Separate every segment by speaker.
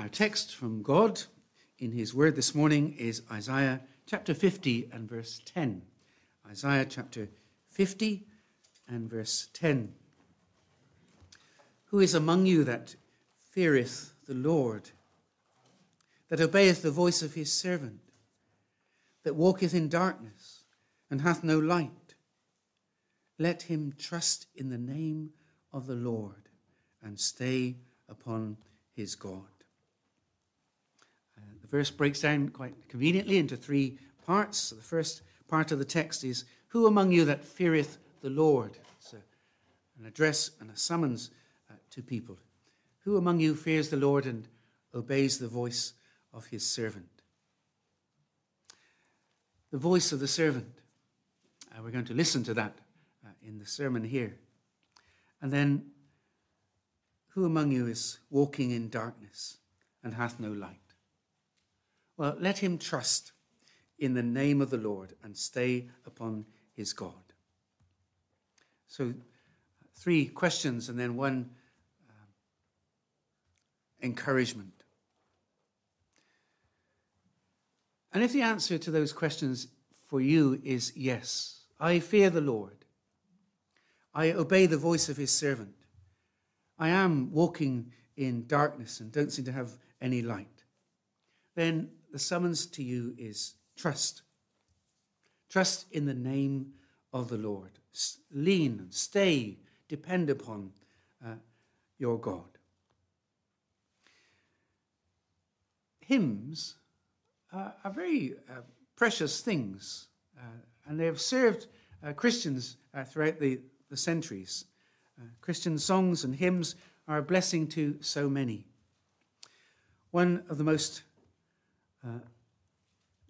Speaker 1: Our text from God in His Word this morning is Isaiah chapter 50 and verse 10. Isaiah chapter 50 and verse 10. Who is among you that feareth the Lord, that obeyeth the voice of his servant, that walketh in darkness and hath no light? Let him trust in the name of the Lord and stay upon his God verse breaks down quite conveniently into three parts. So the first part of the text is Who among you that feareth the Lord? It's a, an address and a summons uh, to people. Who among you fears the Lord and obeys the voice of his servant? The voice of the servant. Uh, we're going to listen to that uh, in the sermon here. And then, who among you is walking in darkness and hath no light? Well, let him trust in the name of the Lord and stay upon his God. So, three questions and then one uh, encouragement. And if the answer to those questions for you is yes, I fear the Lord, I obey the voice of his servant, I am walking in darkness and don't seem to have any light, then the summons to you is trust. Trust in the name of the Lord. Lean, stay, depend upon uh, your God. Hymns uh, are very uh, precious things, uh, and they have served uh, Christians uh, throughout the, the centuries. Christian songs and hymns are a blessing to so many. One of the most uh,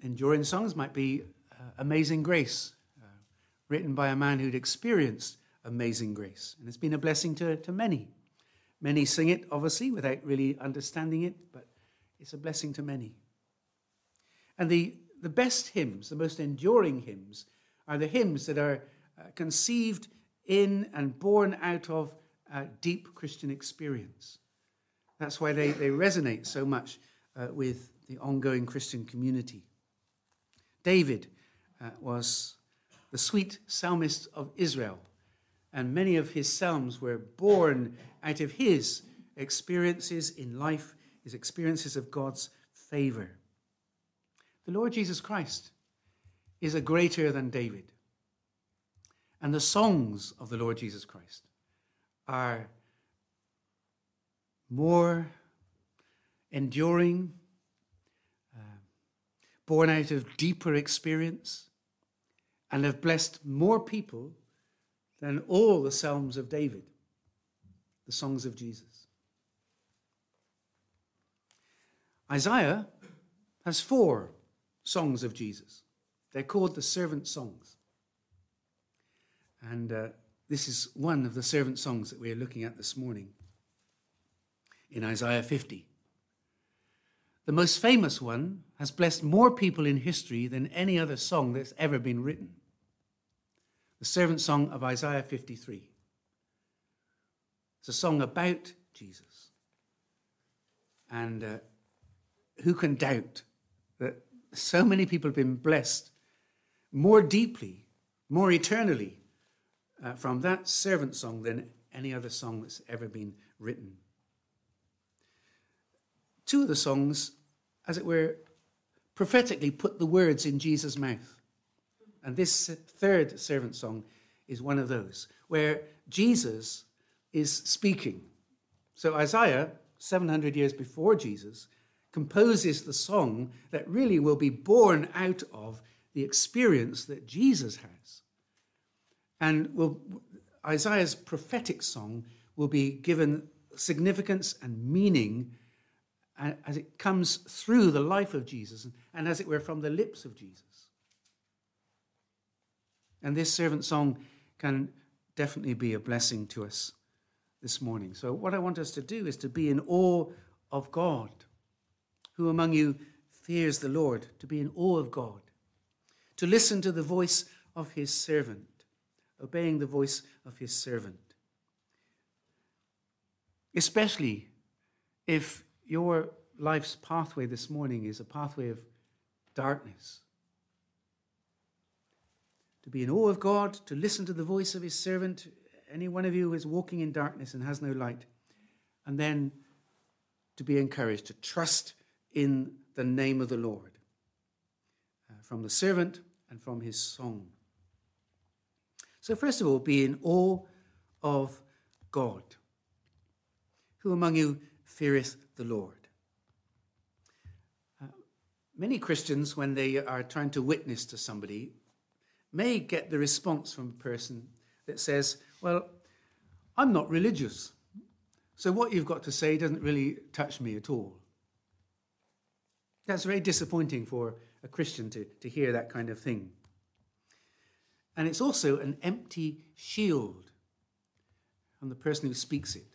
Speaker 1: enduring songs might be uh, Amazing Grace, uh, written by a man who'd experienced amazing grace. And it's been a blessing to, to many. Many sing it, obviously, without really understanding it, but it's a blessing to many. And the, the best hymns, the most enduring hymns, are the hymns that are uh, conceived in and born out of deep Christian experience. That's why they, they resonate so much uh, with the ongoing Christian community. David uh, was the sweet psalmist of Israel, and many of his psalms were born out of his experiences in life, his experiences of God's favor. The Lord Jesus Christ is a greater than David. And the songs of the Lord Jesus Christ are more enduring, born out of deeper experience and have blessed more people than all the Psalms of David, the songs of Jesus. Isaiah has four songs of Jesus. They're called the servant songs. And uh, this is one of the servant songs that we're looking at this morning in Isaiah 50. The most famous one has blessed more people in history than any other song that's ever been written. The servant song of Isaiah 53. It's a song about Jesus. And uh, who can doubt that so many people have been blessed more deeply, more eternally uh, from that servant song than any other song that's ever been written? Two of the songs as it were, prophetically put the words in Jesus' mouth. And this third servant song is one of those, where Jesus is speaking. So Isaiah, 700 years before Jesus, composes the song that really will be born out of the experience that Jesus has. And will, Isaiah's prophetic song will be given significance and meaning as it comes through the life of Jesus and, as it were, from the lips of Jesus. And this servant song can definitely be a blessing to us this morning. So, what I want us to do is to be in awe of God. Who among you fears the Lord? To be in awe of God. To listen to the voice of his servant, obeying the voice of his servant. Especially if your life's pathway this morning is a pathway of darkness. To be in awe of God, to listen to the voice of his servant, any one of you who is walking in darkness and has no light, and then to be encouraged to trust in the name of the Lord uh, from the servant and from his song. So, first of all, be in awe of God. Who among you feareth the Lord? Uh, many Christians, when they are trying to witness to somebody, may get the response from a person that says, Well, I'm not religious. So what you've got to say doesn't really touch me at all. That's very disappointing for a Christian to, to hear that kind of thing. And it's also an empty shield on the person who speaks it.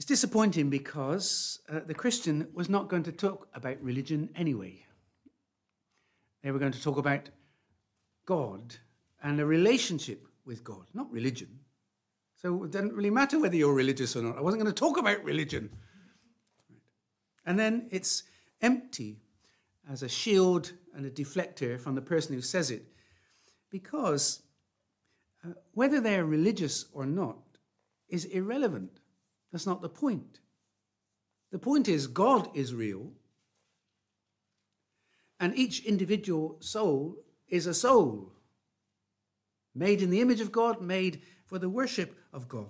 Speaker 1: It's disappointing because uh, the Christian was not going to talk about religion anyway. They were going to talk about God and a relationship with God, not religion. So it doesn't really matter whether you're religious or not. I wasn't going to talk about religion. And then it's empty as a shield and a deflector from the person who says it. Because uh, whether they're religious or not is irrelevant. That's not the point. The point is, God is real, and each individual soul is a soul, made in the image of God, made for the worship of God.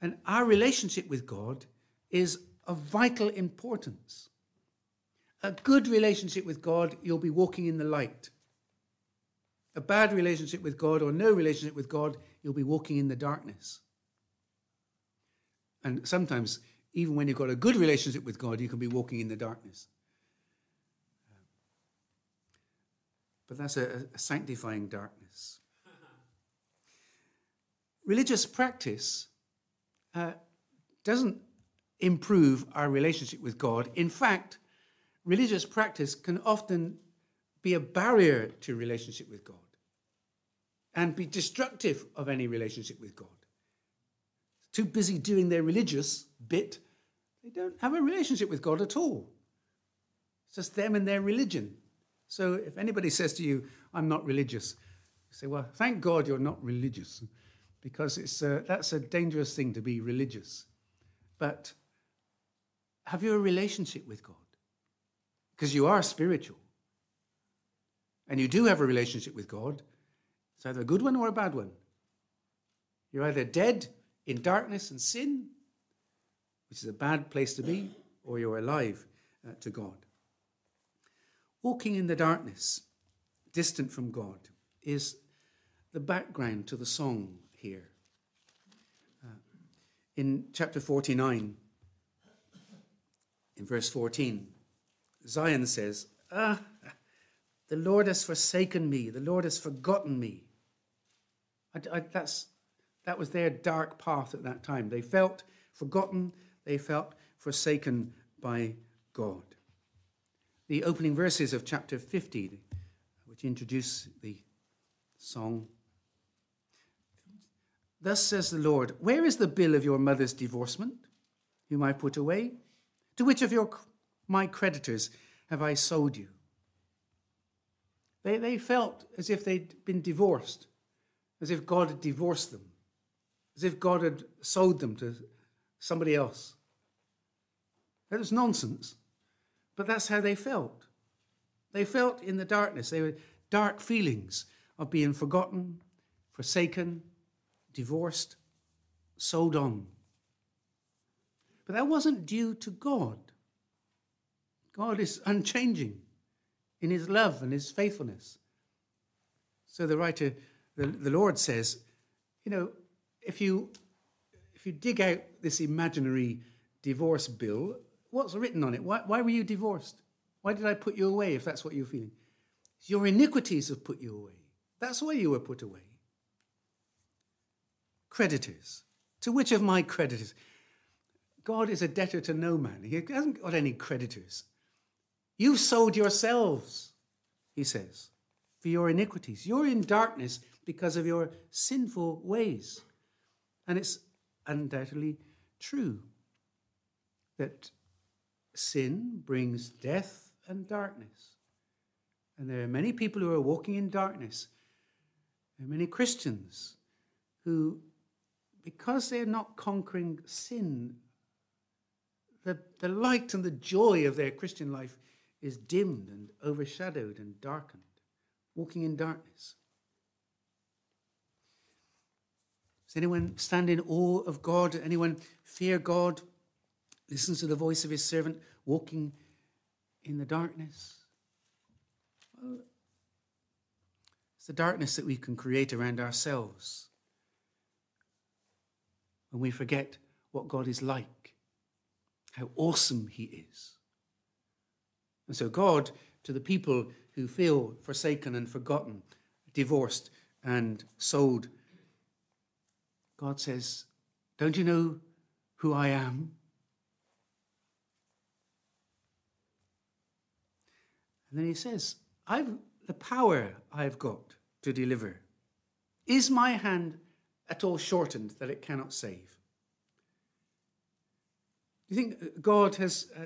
Speaker 1: And our relationship with God is of vital importance. A good relationship with God, you'll be walking in the light. A bad relationship with God or no relationship with God, you'll be walking in the darkness. And sometimes, even when you've got a good relationship with God, you can be walking in the darkness. But that's a, a sanctifying darkness. Religious practice uh, doesn't improve our relationship with God. In fact, religious practice can often be a barrier to relationship with God and be destructive of any relationship with God. Too busy doing their religious bit, they don't have a relationship with God at all. It's just them and their religion. So if anybody says to you, I'm not religious, you say, Well, thank God you're not religious, because it's a, that's a dangerous thing to be religious. But have you a relationship with God? Because you are spiritual. And you do have a relationship with God. It's either a good one or a bad one. You're either dead in darkness and sin, which is a bad place to be, or you're alive uh, to God. Walking in the darkness, distant from God, is the background to the song here. Uh, in chapter 49, in verse 14, Zion says, Ah, the Lord has forsaken me, the Lord has forgotten me. I, I, that's, that was their dark path at that time. They felt forgotten, they felt forsaken by God. The opening verses of chapter 50, which introduce the song. Thus says the Lord, Where is the bill of your mother's divorcement, whom I put away? To which of your, my creditors have I sold you? They, they felt as if they'd been divorced, as if God had divorced them, as if God had sold them to somebody else. That was nonsense, but that's how they felt. They felt in the darkness, they were dark feelings of being forgotten, forsaken, divorced, sold on. But that wasn't due to God. God is unchanging in his love and his faithfulness. So the writer, the, the Lord says, you know, if you if you dig out this imaginary divorce bill, what's written on it? Why, why were you divorced? Why did I put you away if that's what you're feeling? Your iniquities have put you away. That's why you were put away. Creditors. To which of my creditors? God is a debtor to no man. He hasn't got any creditors. You've sold yourselves, he says, for your iniquities. You're in darkness because of your sinful ways. And it's undoubtedly true that sin brings death and darkness. And there are many people who are walking in darkness. There are many Christians who, because they're not conquering sin, the, the light and the joy of their Christian life is dimmed and overshadowed and darkened, walking in darkness. Does anyone stand in awe of God? Anyone fear God? Listens to the voice of his servant walking in the darkness? Well, it's the darkness that we can create around ourselves when we forget what God is like, how awesome he is. And so, God, to the people who feel forsaken and forgotten, divorced and sold God says, Don't you know who I am? And then he says, I've the power I've got to deliver. Is my hand at all shortened that it cannot save? Do you think God has uh,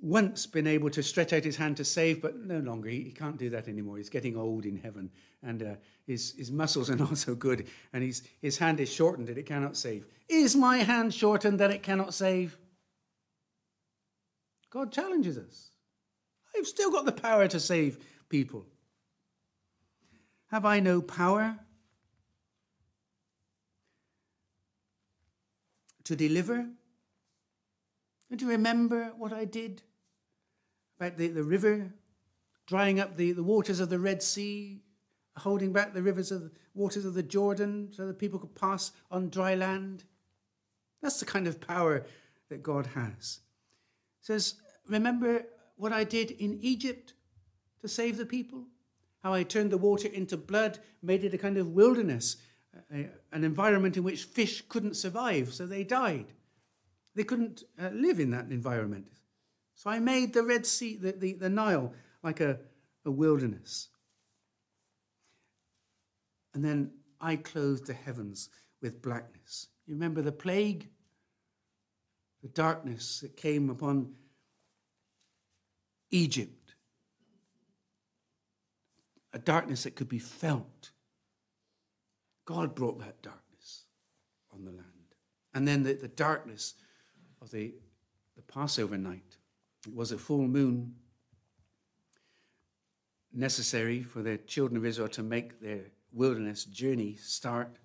Speaker 1: once been able to stretch out his hand to save, but no longer. He, he can't do that anymore. He's getting old in heaven, and uh, his, his muscles are not so good, and his, his hand is shortened that it cannot save. Is my hand shortened that it cannot save? God challenges us. I've still got the power to save people. Have I no power to deliver? Don't you remember what I did about the, the river, drying up the, the waters of the Red Sea, holding back the rivers of the waters of the Jordan so that people could pass on dry land. That's the kind of power that God has. It says, Remember what I did in Egypt to save the people? How I turned the water into blood, made it a kind of wilderness, a, an environment in which fish couldn't survive, so they died. They couldn't uh, live in that environment. So I made the Red Sea, the, the, the Nile, like a, a wilderness. And then I clothed the heavens with blackness. You remember the plague? The darkness that came upon Egypt. A darkness that could be felt. God brought that darkness on the land. And then the, the darkness of the, the Passover night it was a full moon necessary for the children of Israel to make their wilderness journey start.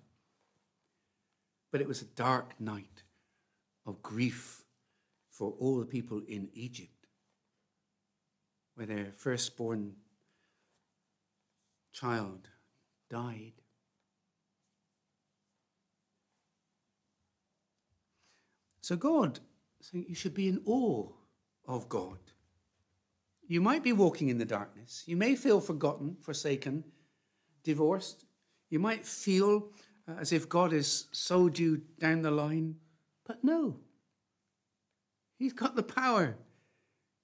Speaker 1: But it was a dark night of grief for all the people in Egypt, where their firstborn child died. So God saying you should be in awe of God. You might be walking in the darkness. You may feel forgotten, forsaken, divorced. You might feel uh, as if God has sold you down the line. But no, He's got the power.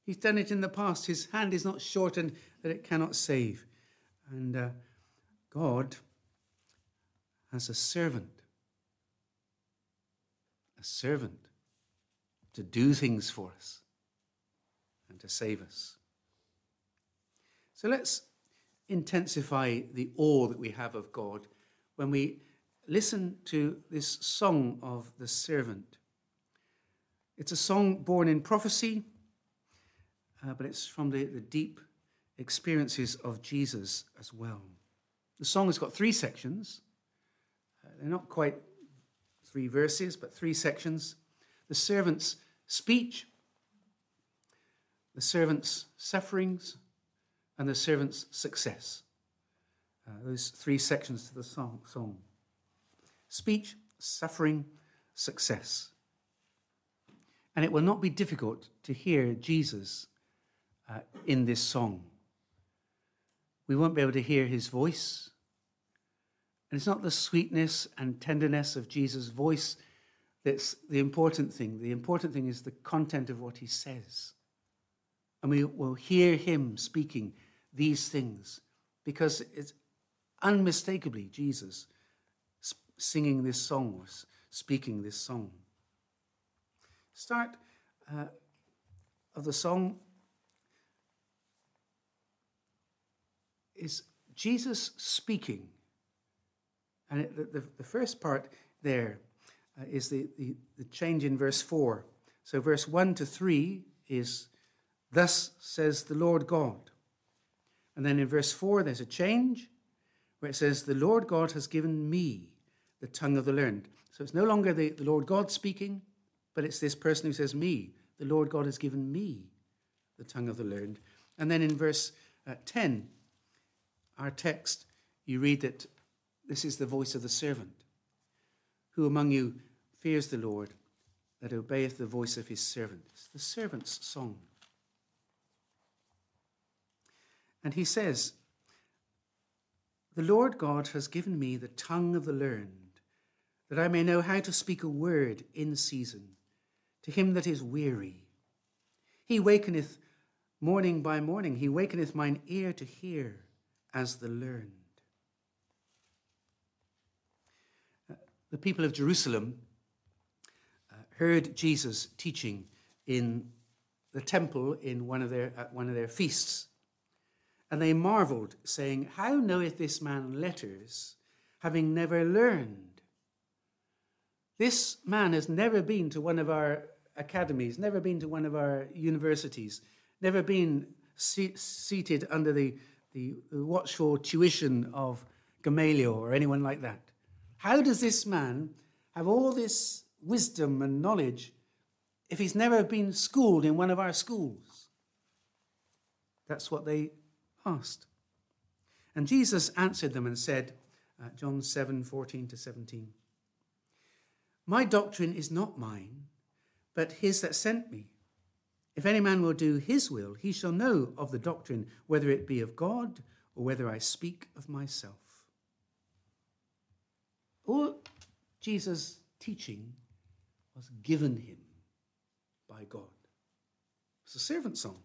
Speaker 1: He's done it in the past. His hand is not shortened that it cannot save. And uh, God has a servant, a servant to do things for us to save us. So let's intensify the awe that we have of God when we listen to this song of the servant. It's a song born in prophecy, uh, but it's from the, the deep experiences of Jesus as well. The song has got three sections. Uh, they're not quite three verses, but three sections. The servant's speech, the servant's sufferings, and the servant's success. Uh, those three sections to the song, song. Speech, suffering, success. And it will not be difficult to hear Jesus uh, in this song. We won't be able to hear his voice. And it's not the sweetness and tenderness of Jesus' voice that's the important thing. The important thing is the content of what he says. And we will hear him speaking these things because it's unmistakably Jesus singing this song or speaking this song. start uh, of the song is Jesus speaking. And the, the, first part there uh, is the, the, the change in verse 4. So, verse 1 to 3 is, Thus says the Lord God. And then in verse 4, there's a change where it says, The Lord God has given me the tongue of the learned. So it's no longer the, the Lord God speaking, but it's this person who says, Me. The Lord God has given me the tongue of the learned. And then in verse uh, 10, our text, you read that this is the voice of the servant. Who among you fears the Lord, that obeyeth the voice of his servant? It's the servant's song. And he says, The Lord God has given me the tongue of the learned, that I may know how to speak a word in season to him that is weary. He wakeneth morning by morning, he wakeneth mine ear to hear as the learned. Uh, the people of Jerusalem uh, heard Jesus teaching in the temple in one of their, at one of their feasts. And they marveled, saying, How knoweth this man letters, having never learned? This man has never been to one of our academies, never been to one of our universities, never been se- seated under the, the watchful tuition of Gamaliel or anyone like that. How does this man have all this wisdom and knowledge if he's never been schooled in one of our schools? That's what they asked. And Jesus answered them and said, uh, John 7 14 to 17, My doctrine is not mine, but his that sent me. If any man will do his will, he shall know of the doctrine, whether it be of God or whether I speak of myself. All Jesus' teaching was given him by God. It's a servant song.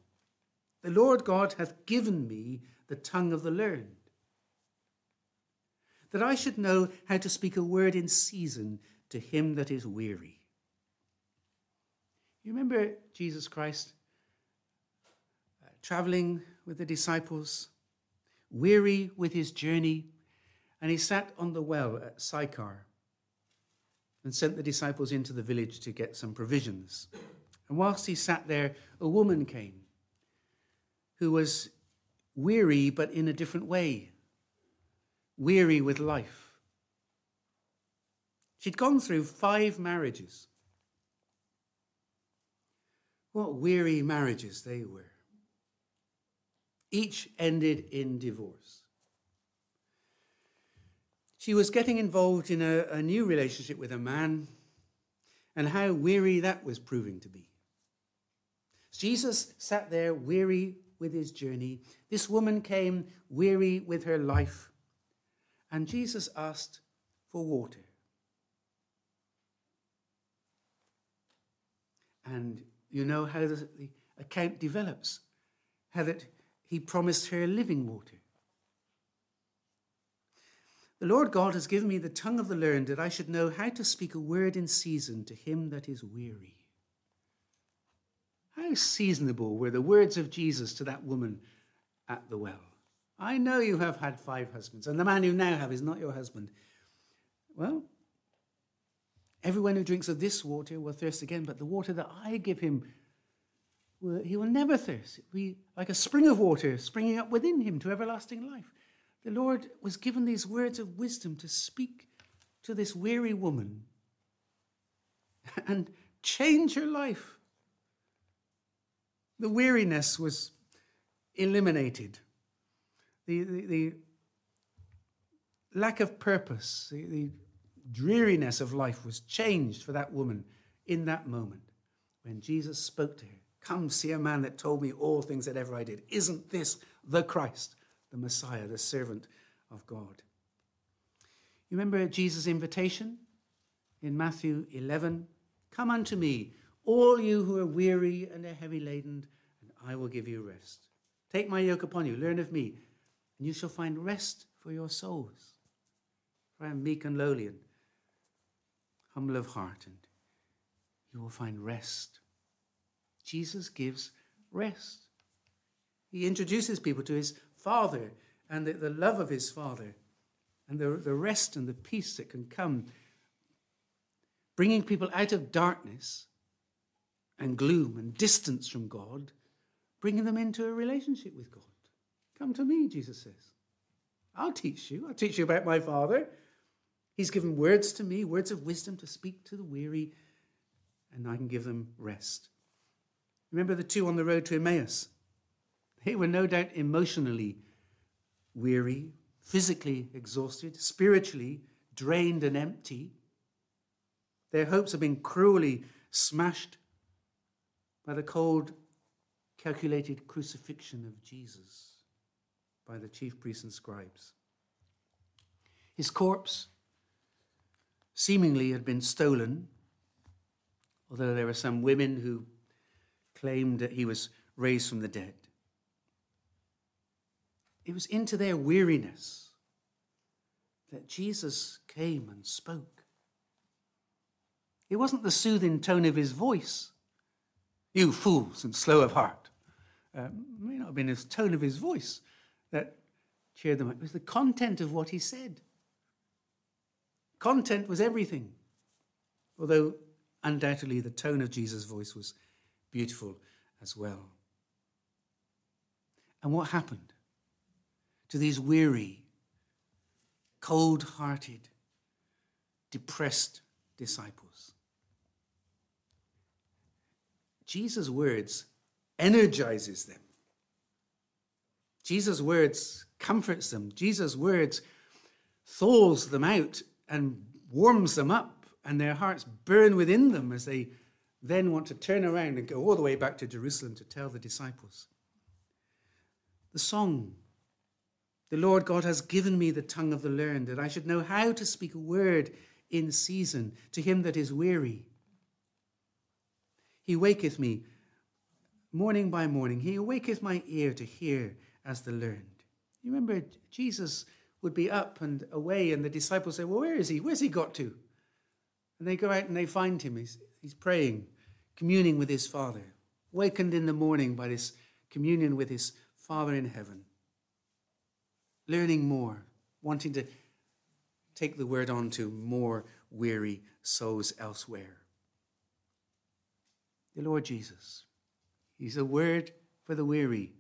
Speaker 1: The Lord God hath given me the tongue of the learned, that I should know how to speak a word in season to him that is weary. You remember Jesus Christ uh, traveling with the disciples, weary with his journey, and he sat on the well at Sychar and sent the disciples into the village to get some provisions. And whilst he sat there, a woman came who was weary, but in a different way, weary with life. She'd gone through five marriages. What weary marriages they were. Each ended in divorce. She was getting involved in a, a, new relationship with a man, and how weary that was proving to be. Jesus sat there weary with his journey. This woman came weary with her life, and Jesus asked for water. And you know how the, account develops, how that he promised her living water. The Lord God has given me the tongue of the learned that I should know how to speak a word in season to him that is weary. How seasonable were the words of Jesus to that woman at the well? I know you have had five husbands, and the man you now have is not your husband. Well, Everyone who drinks of this water will thirst again, but the water that I give him, he will never thirst. It will be like a spring of water springing up within him to everlasting life. The Lord was given these words of wisdom to speak to this weary woman and change her life. The weariness was eliminated. The, the, the lack of purpose, the, the dreariness of life was changed for that woman in that moment when Jesus spoke to her. Come see a man that told me all things that ever I did. Isn't this the Christ, the Messiah, the servant of God? You remember Jesus' invitation in Matthew 11? Come unto me, all you who are weary and are heavy laden, and I will give you rest. Take my yoke upon you, learn of me, and you shall find rest for your souls. For I am meek and lowly and humble of heart, and you will find rest. Jesus gives rest. He introduces people to his Father and the, the love of his Father and the, the rest and the peace that can come, bringing people out of darkness and gloom and distance from God, bringing them into a relationship with God. Come to me, Jesus says. I'll teach you. I'll teach you about my Father. He's given words to me, words of wisdom to speak to the weary, and I can give them rest. Remember the two on the road to Emmaus? They were no doubt emotionally weary, physically exhausted, spiritually drained and empty. Their hopes have been cruelly smashed by the cold, calculated crucifixion of Jesus by the chief priests and scribes. His corpse seemingly had been stolen, although there were some women who claimed that he was raised from the dead. It was into their weariness that Jesus came and spoke. It wasn't the soothing tone of his voice, you fools and slow of heart. Uh, may not have been his tone of his voice that cheered them up. It was the content of what he said. Content was everything, although undoubtedly the tone of Jesus' voice was beautiful as well. And what happened? to these weary, cold hearted, depressed disciples. Jesus' words energizes them. Jesus' words comforts them. Jesus' words thaws them out and warms them up, and their hearts burn within them as they then want to turn around and go all the way back to Jerusalem to tell the disciples. The song the Lord God has given me the tongue of the learned, that I should know how to speak a word in season to him that is weary. He waketh me morning by morning. He awaketh my ear to hear as the learned. You remember, Jesus would be up and away, and the disciples say, Well, where is he? Where's he got to? And they go out and they find him. He's, he's praying, communing with his Father, wakened in the morning by this communion with his Father in heaven learning more, wanting to take the word on to more weary souls elsewhere. The Lord Jesus, He's a word for the weary.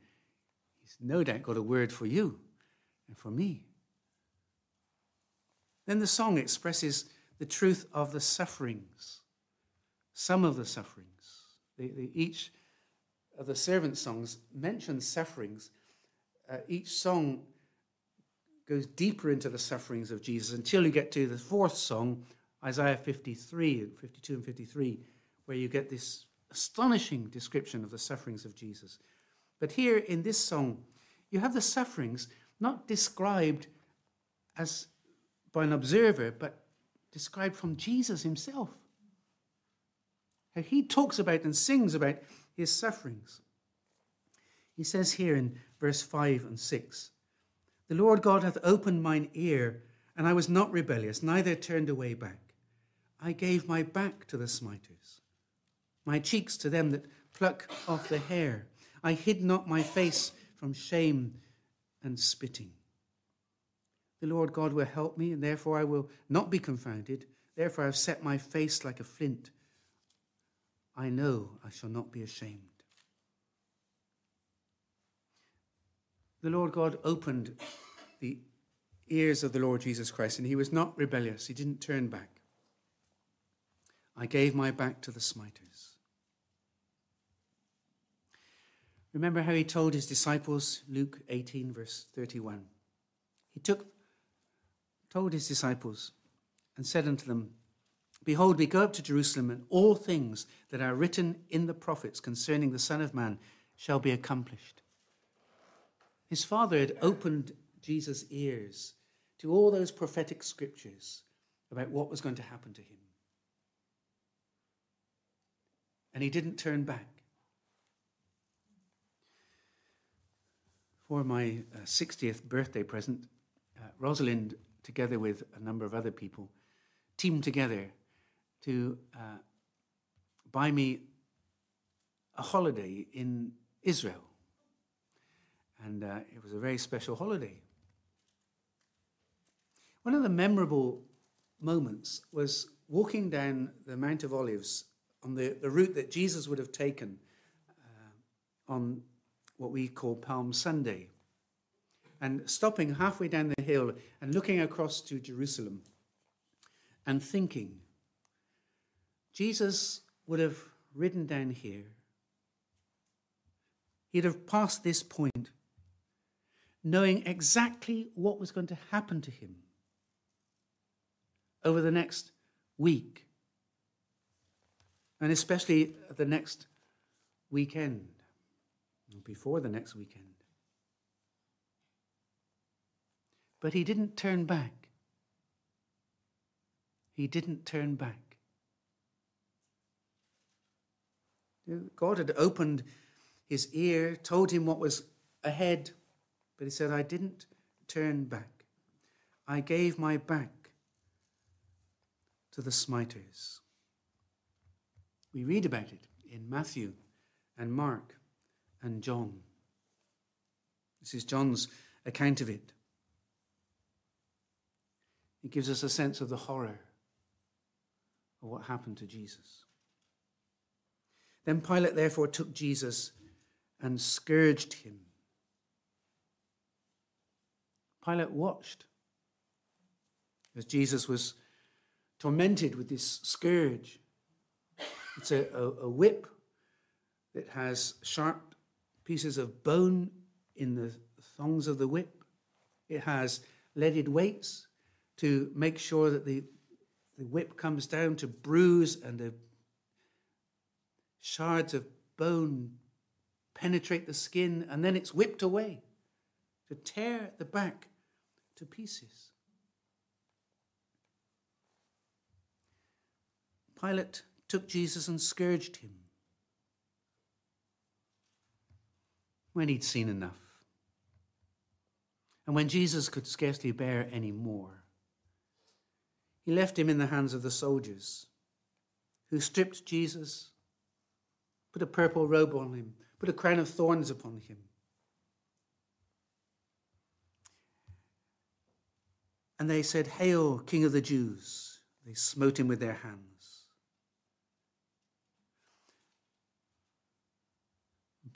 Speaker 1: He's no doubt got a word for you and for me. Then the song expresses the truth of the sufferings, some of the sufferings. They, they, each of the servant songs mentions sufferings. Uh, each song goes deeper into the sufferings of Jesus until you get to the fourth song, Isaiah 53, 52 and 53, where you get this astonishing description of the sufferings of Jesus. But here in this song, you have the sufferings not described as by an observer, but described from Jesus himself. He talks about and sings about his sufferings. He says here in verse 5 and 6 the Lord God hath opened mine ear, and I was not rebellious, neither turned away back. I gave my back to the smiters, my cheeks to them that pluck off the hair. I hid not my face from shame and spitting. The Lord God will help me, and therefore I will not be confounded. Therefore I have set my face like a flint. I know I shall not be ashamed. the Lord God opened the ears of the Lord Jesus Christ, and he was not rebellious. He didn't turn back. I gave my back to the smiters. Remember how he told his disciples, Luke 18, verse 31. He took, told his disciples, and said unto them, Behold, we go up to Jerusalem, and all things that are written in the prophets concerning the Son of Man shall be accomplished. His father had opened Jesus' ears to all those prophetic scriptures about what was going to happen to him. And he didn't turn back. For my uh, 60th birthday present, uh, Rosalind, together with a number of other people, teamed together to uh, buy me a holiday in Israel. And uh, it was a very special holiday. One of the memorable moments was walking down the Mount of Olives on the, the route that Jesus would have taken uh, on what we call Palm Sunday, and stopping halfway down the hill and looking across to Jerusalem and thinking, Jesus would have ridden down here. He'd have passed this point, knowing exactly what was going to happen to him over the next week, and especially the next weekend, before the next weekend. But he didn't turn back. He didn't turn back. God had opened his ear, told him what was ahead, but he said, I didn't turn back. I gave my back to the smiters. We read about it in Matthew and Mark and John. This is John's account of it. It gives us a sense of the horror of what happened to Jesus. Then Pilate therefore took Jesus and scourged him. Pilate watched as Jesus was tormented with this scourge. It's a, a, a whip that has sharp pieces of bone in the thongs of the whip. It has leaded weights to make sure that the, the whip comes down to bruise and the shards of bone penetrate the skin, and then it's whipped away to tear the back to pieces. Pilate took Jesus and scourged him when he'd seen enough. And when Jesus could scarcely bear any more, he left him in the hands of the soldiers, who stripped Jesus, put a purple robe on him, put a crown of thorns upon him. And they said, Hail, King of the Jews! They smote him with their hands.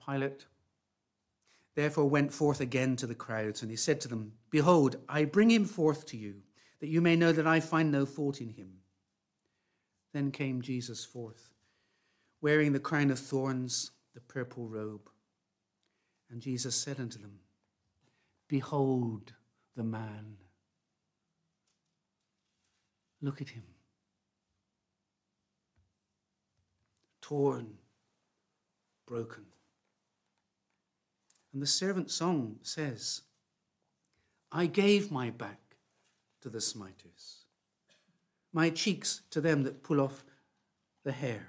Speaker 1: Pilate therefore went forth again to the crowds, and he said to them, Behold, I bring him forth to you, that you may know that I find no fault in him. Then came Jesus forth, wearing the crown of thorns, the purple robe. And Jesus said unto them, Behold the man. Look at him. Torn, broken and the servant song says, I gave my back to the smiters, my cheeks to them that pull off the hair.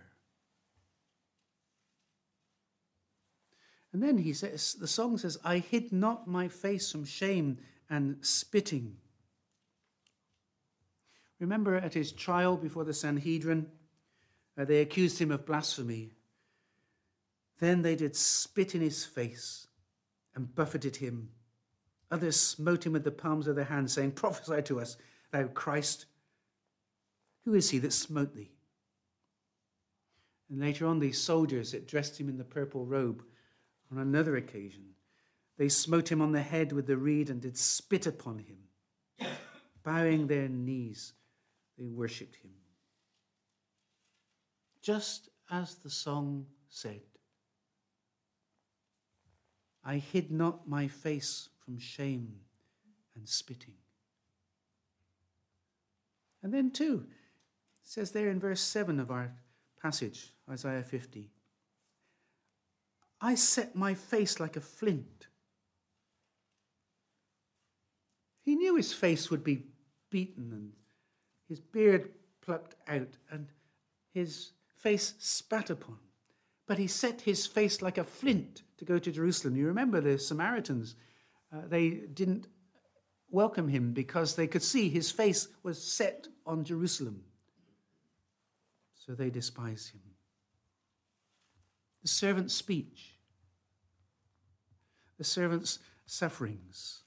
Speaker 1: And then he says, the song says, I hid not my face from shame and spitting. Remember at his trial before the Sanhedrin, uh, they accused him of blasphemy. Then they did spit in his face and buffeted him. Others smote him with the palms of their hands, saying, Prophesy to us, thou Christ. Who is he that smote thee? And later on, these soldiers that dressed him in the purple robe, on another occasion, they smote him on the head with the reed and did spit upon him. Bowing their knees, they worshipped him. Just as the song said. I hid not my face from shame and spitting. And then, too, it says there in verse 7 of our passage, Isaiah 50, I set my face like a flint. He knew his face would be beaten and his beard plucked out and his face spat upon. But he set his face like a flint to go to Jerusalem. You remember the Samaritans, uh, they didn't welcome him because they could see his face was set on Jerusalem. So they despised him. the servant's speech, the servant's sufferings.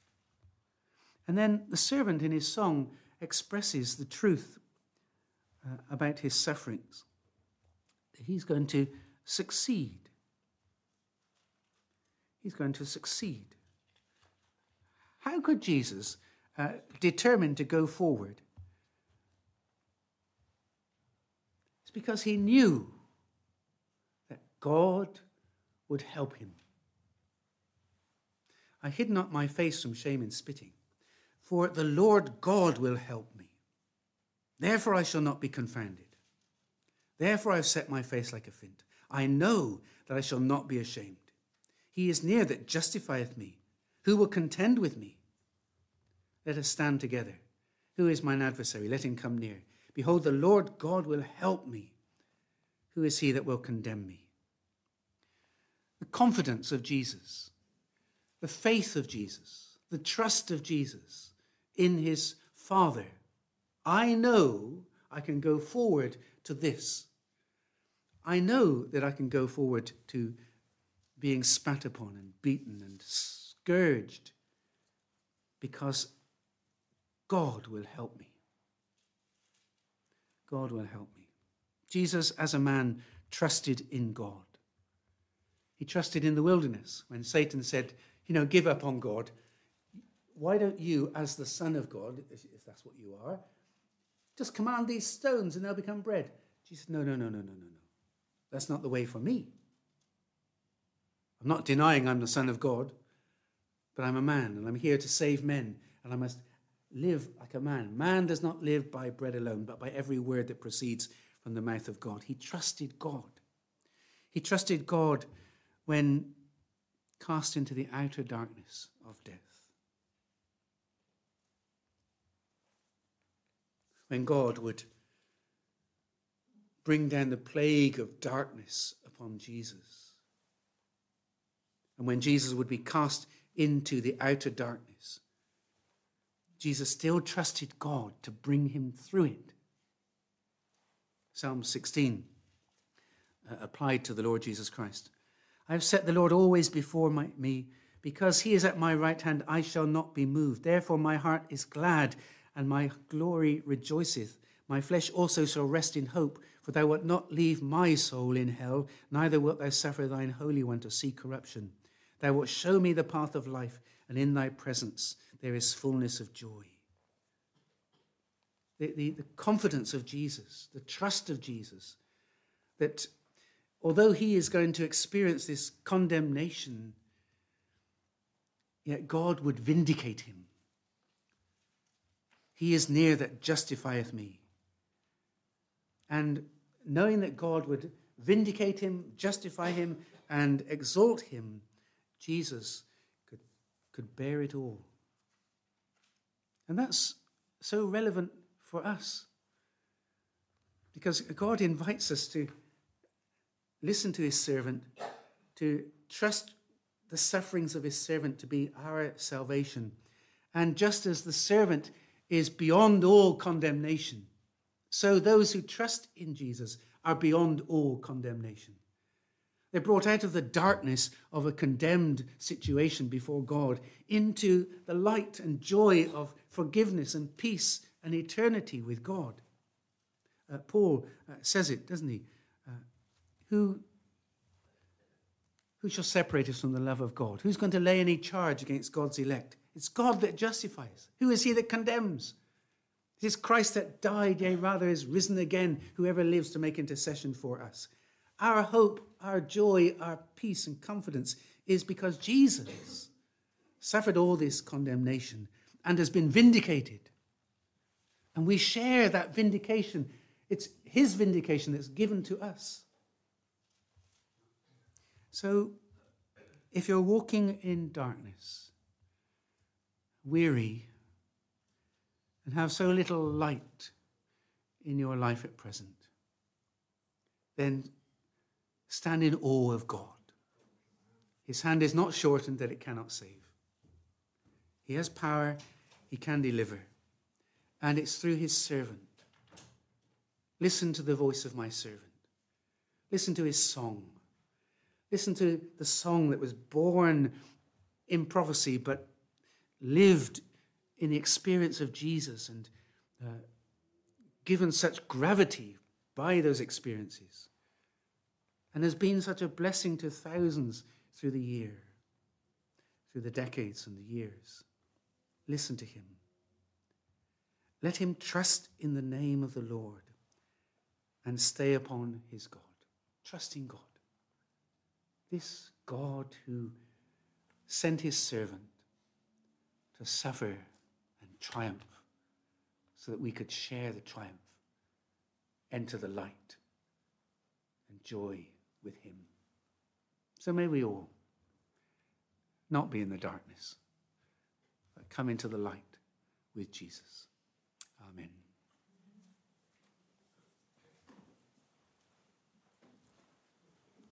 Speaker 1: And then the servant in his song expresses the truth uh, about his sufferings. He's going to succeed. He's going to succeed. How could Jesus uh, determine to go forward? It's because he knew that God would help him. I hid not my face from shame and spitting, for the Lord God will help me. Therefore I shall not be confounded. Therefore I have set my face like a flint. I know that I shall not be ashamed. He is near that justifieth me. Who will contend with me? Let us stand together. Who is mine adversary? Let him come near. Behold, the Lord God will help me. Who is he that will condemn me? The confidence of Jesus, the faith of Jesus, the trust of Jesus in his Father. I know I can go forward to this. I know that I can go forward to being spat upon and beaten and scourged because God will help me. God will help me. Jesus, as a man, trusted in God. He trusted in the wilderness when Satan said, You know, give up on God. Why don't you, as the Son of God, if that's what you are, just command these stones and they'll become bread? Jesus No, no, no, no, no, no, no. That's not the way for me. I'm not denying I'm the Son of God, but I'm a man and I'm here to save men and I must live like a man. Man does not live by bread alone, but by every word that proceeds from the mouth of God. He trusted God. He trusted God when cast into the outer darkness of death. When God would bring down the plague of darkness upon Jesus. And when Jesus would be cast into the outer darkness, Jesus still trusted God to bring him through it. Psalm 16 uh, applied to the Lord Jesus Christ. I have set the Lord always before my, me. Because he is at my right hand, I shall not be moved. Therefore, my heart is glad, and my glory rejoiceth. My flesh also shall rest in hope, for thou wilt not leave my soul in hell, neither wilt thou suffer thine Holy One to see corruption. Thou wilt show me the path of life, and in thy presence there is fullness of joy. The, the, the, confidence of Jesus, the trust of Jesus, that although he is going to experience this condemnation, yet God would vindicate him. He is near that justifieth me. And knowing that God would vindicate him, justify him, and exalt him, Jesus could, could bear it all. And that's so relevant for us. Because God invites us to listen to his servant, to trust the sufferings of his servant to be our salvation. And just as the servant is beyond all condemnation, so those who trust in Jesus are beyond all condemnation. They're brought out of the darkness of a condemned situation before God into the light and joy of forgiveness and peace and eternity with God. Uh, Paul uh, says it, doesn't he? Uh, who, who shall separate us from the love of God? Who's going to lay any charge against God's elect? It's God that justifies. Who is he that condemns? It is Christ that died, yea, rather is risen again, whoever lives to make intercession for us. Our hope, our joy, our peace and confidence is because Jesus suffered all this condemnation and has been vindicated. And we share that vindication. It's his vindication that's given to us. So, if you're walking in darkness, weary, and have so little light in your life at present, then stand in awe of God. His hand is not shortened that it cannot save. He has power, he can deliver. And it's through his servant. Listen to the voice of my servant. Listen to his song. Listen to the song that was born in prophecy but lived in the experience of Jesus and uh, given such gravity by those experiences and has been such a blessing to thousands through the year, through the decades and the years. Listen to him. Let him trust in the name of the Lord and stay upon his God. Trust in God. This God who sent his servant to suffer triumph so that we could share the triumph, enter the light, and joy with him. So may we all not be in the darkness, but come into the light with Jesus.